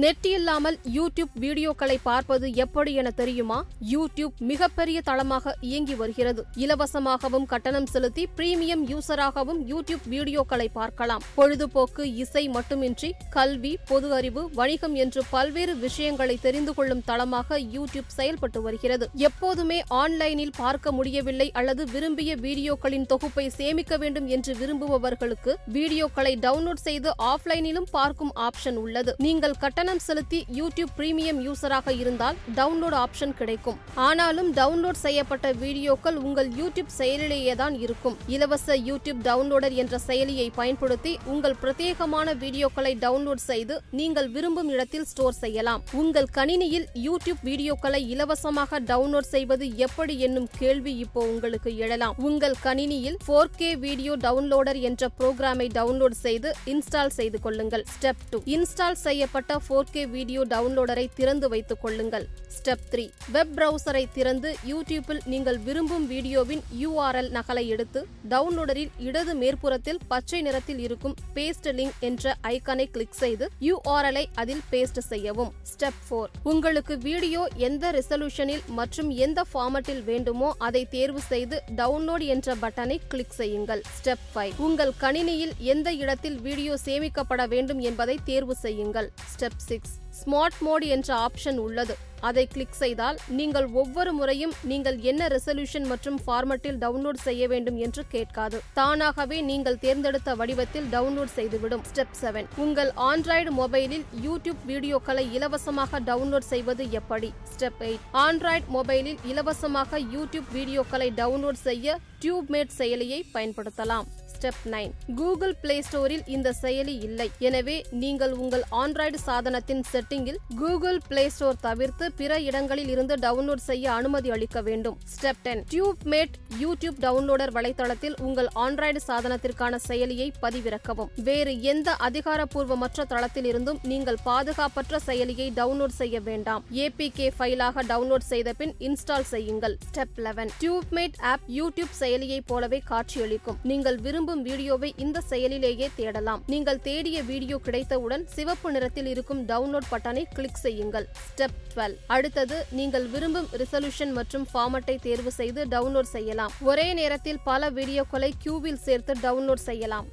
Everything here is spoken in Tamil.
நெட் இல்லாமல் யூடியூப் வீடியோக்களை பார்ப்பது எப்படி என தெரியுமா? யூடியூப் மிகப்பெரிய தளமாக இயங்கி வருகிறது. இலவசமாகவும் கட்டணம் செலுத்தி பிரீமியம் யூசராகவும் யூடியூப் வீடியோக்களை பார்க்கலாம். பொழுதுபோக்கு இசை மட்டுமின்றி கல்வி பொது அறிவு வணிகம் என்று பல்வேறு விஷயங்களை தெரிந்து கொள்ளும் தளமாக யூடியூப் செயல்பட்டு வருகிறது. எப்போதுமே ஆன்லைனில் பார்க்க முடியவில்லை அல்லது விரும்பிய வீடியோக்களின் தொகுப்பை சேமிக்க வேண்டும் என்று விரும்புபவர்களுக்கு வீடியோக்களை டவுன்லோட் செய்து ஆஃப்லைனிலும் பார்க்கும் ஆப்ஷன் உள்ளது. நீங்கள் கட்டணம் செலுத்தி யூடியூப் பிரீமியம் யூசராக இருந்தால் டவுன்லோட் ஆப்ஷன் கிடைக்கும். ஆனாலும் டவுன்லோட் செய்யப்பட்ட வீடியோக்கள் உங்கள் யூடியூப் செயலிலேயே தான் இருக்கும். இலவச யூடியூப் டவுன்லோடர் என்ற செயலியை பயன்படுத்தி உங்கள் பிரத்யேகமான வீடியோக்களை டவுன்லோட் செய்து நீங்கள் விரும்பும் இடத்தில் ஸ்டோர் செய்யலாம். உங்கள் கணினியில் யூடியூப் வீடியோக்களை இலவசமாக டவுன்லோட் செய்வது எப்படி என்னும் கேள்வி இப்போ உங்களுக்கு எழலாம். உங்கள் கணினியில் 4K வீடியோ டவுன்லோடர் என்ற புரோகிராமை டவுன்லோட் செய்து இன்ஸ்டால் செய்து கொள்ளுங்கள். Step two. இன்ஸ்டால் செய்யப்பட்ட ஃபோர் கே வீடியோ டவுன்லோடரை திறந்து வைத்துக் கொள்ளுங்கள். ஸ்டெப் த்ரீ வெப் ப்ரௌசரை திறந்து யூடியூப்பில் நீங்கள் விரும்பும் வீடியோவின் யூஆர்எல் நகலை எடுத்து டவுன்லோடரில் இடது மேற்புறத்தில் பச்சை நிறத்தில் இருக்கும் பேஸ்ட் லிங்க் என்ற ஐகானை கிளிக் செய்து URL அதில் பேஸ்ட் செய்யவும். ஸ்டெப் ஃபோர் உங்களுக்கு வீடியோ எந்த ரெசல்யூஷனில் மற்றும் எந்த ஃபார்மட்டில் வேண்டுமோ அதை தேர்வு செய்து டவுன்லோட் என்ற பட்டனை கிளிக் செய்யுங்கள். ஸ்டெப் ஃபைவ் உங்கள் கணினியில் எந்த இடத்தில் வீடியோ சேமிக்கப்பட வேண்டும் என்பதை தேர்வு செய்யுங்கள். ஸ்டெப் சிக்ஸ் ஸ்மார்ட் மோட் என்ற ஆப்ஷன் உள்ளது. அதை கிளிக் செய்தால் நீங்கள் ஒவ்வொரு முறையும் நீங்கள் என்ன ரெசல்யூஷன் மற்றும் ஃபார்மட்டில் டவுன்லோட் செய்ய வேண்டும் என்று கேட்காது. தானாகவே நீங்கள் தேர்ந்தெடுத்த வடிவத்தில் டவுன்லோட் செய்துவிடும். ஸ்டெப் செவன் உங்கள் ஆண்ட்ராய்டு மொபைலில் யூடியூப் வீடியோக்களை இலவசமாக டவுன்லோட் செய்வது எப்படி? ஸ்டெப் எயிட் ஆண்ட்ராய்டு மொபைலில் இலவசமாக யூடியூப் வீடியோக்களை டவுன்லோட் செய்ய டியூப்மேட் செயலியை பயன்படுத்தலாம். ஸ்டெப் நைன் கூகுள் பிளே ஸ்டோரில் இந்த செயலி இல்லை. எனவே நீங்கள் உங்கள் ஆண்ட்ராய்டு சாதனத்தின் செட்டிங்கில் கூகுள் பிளே ஸ்டோர் தவிர்த்து பிற இடங்களில் இருந்து டவுன்லோட் செய்ய அனுமதி அளிக்க வேண்டும். Step ten TubeMate YouTube downloader வலைத்தளத்தில் உங்கள் ஆண்ட்ராய்டு சாதனத்திற்கான செயலியை பதிவிறக்கவும். வேறு எந்த அதிகாரப்பூர்வமற்ற தளத்தில் இருந்தும் நீங்கள் பாதுகாப்பற்ற செயலியை டவுன்லோட் செய்ய வேண்டாம். ஏபிகே ஃபைலாக டவுன்லோட் செய்த பின் இன்ஸ்டால் செய்யுங்கள். Step eleven TubeMate app YouTube செயலியை போலவே காட்சியளிக்கும். நீங்கள் விரும்பும் வீடியோவை இந்த செயலிலேயே தேடலாம். நீங்கள் தேடிய வீடியோ கிடைத்தவுடன் சிவப்பு நிறத்தில் இருக்கும் டவுன்லோட் பட்டனை கிளிக் செய்யுங்கள். ஸ்டெப் டுவெல் அடுத்தது நீங்கள் விரும்பும் ரிசல்யூஷன் மற்றும் ஃபார்மட்டை தேர்வு செய்து டவுன்லோட் செய்யலாம். ஒரே நேரத்தில் பல வீடியோக்களை கியூவில் சேர்த்து டவுன்லோட் செய்யலாம்.